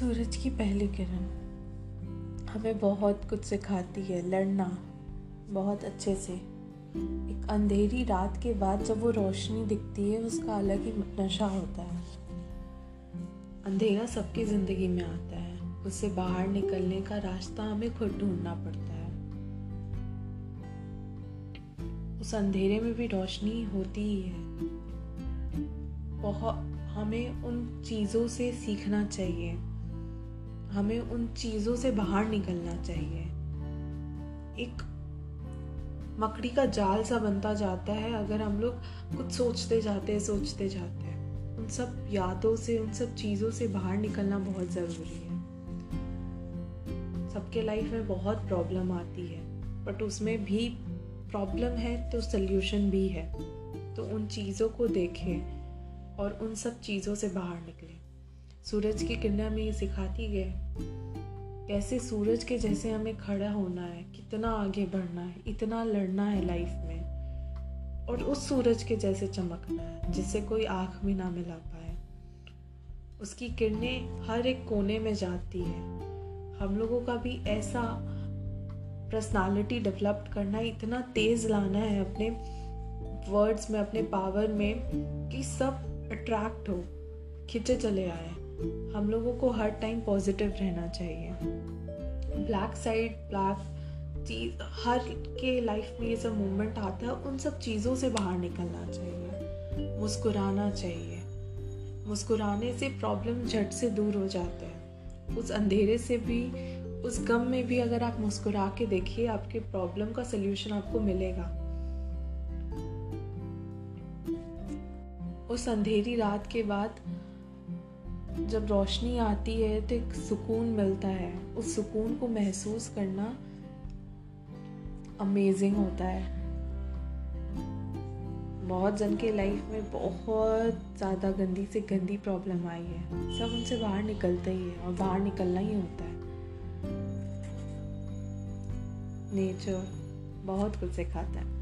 सूरज की पहली किरण हमें बहुत कुछ सिखाती है, लड़ना बहुत अच्छे से। एक अंधेरी रात के बाद जब वो रोशनी दिखती है, उसका अलग ही नशा होता है। अंधेरा सबकी ज़िंदगी में आता है। उससे बाहर निकलने का रास्ता हमें खुद ढूंढना पड़ता है। उस अंधेरे में भी रोशनी होती ही है। बहुत हमें उन चीज़ों से सीखना चाहिए। हमें उन चीज़ों से बाहर निकलना चाहिए। एक मकड़ी का जाल सा बनता जाता है, अगर हम लोग कुछ सोचते जाते हैं, सोचते जाते हैं। उन सब यादों से, उन सब चीज़ों से बाहर निकलना बहुत ज़रूरी है। सबके लाइफ में बहुत प्रॉब्लम आती है बट उसमें भी प्रॉब्लम है तो सल्यूशन भी है। तो उन चीज़ों को देखें और उन सब चीज़ों से बाहर निकले। सूरज की किरणें हमें ये सिखाती गए कैसे सूरज के जैसे हमें खड़ा होना है, कितना आगे बढ़ना है, इतना लड़ना है लाइफ में। और उस सूरज के जैसे चमकना है, जिससे कोई आँख भी ना मिला पाए। उसकी किरणें हर एक कोने में जाती है। हम लोगों का भी ऐसा पर्सनालिटी डेवलप करना है इतना तेज़ लाना है अपने वर्ड्स में, अपने पावर में, कि सब अट्रैक्ट हो, खिंचे चले आए। हम लोगों को हर टाइम पॉजिटिव रहना चाहिए। ब्लैक साइड ब्लैक चीज़, हर के लाइफ में ये सब मोमेंट आता है, उन सब चीज़ों से बाहर निकलना चाहिए। मुस्कुराना चाहिए। मुस्कुराने से प्रॉब्लम झट से दूर हो जाते हैं। उस अंधेरे से भी, उस गम में भी अगर आप मुस्कुरा के देखिए, आपके प्रॉब्लम का सल्यूशन आपको मिलेगा। उस अंधेरी रात के बाद जब रोशनी आती है तो एक सुकून मिलता है। उस सुकून को महसूस करना अमेजिंग होता है। बहुत जन के लाइफ में बहुत ज़्यादा गंदी से गंदी प्रॉब्लम आई है। सब उनसे बाहर निकलते ही है और बाहर निकलना ही होता है। नेचर बहुत कुछ सिखाता है।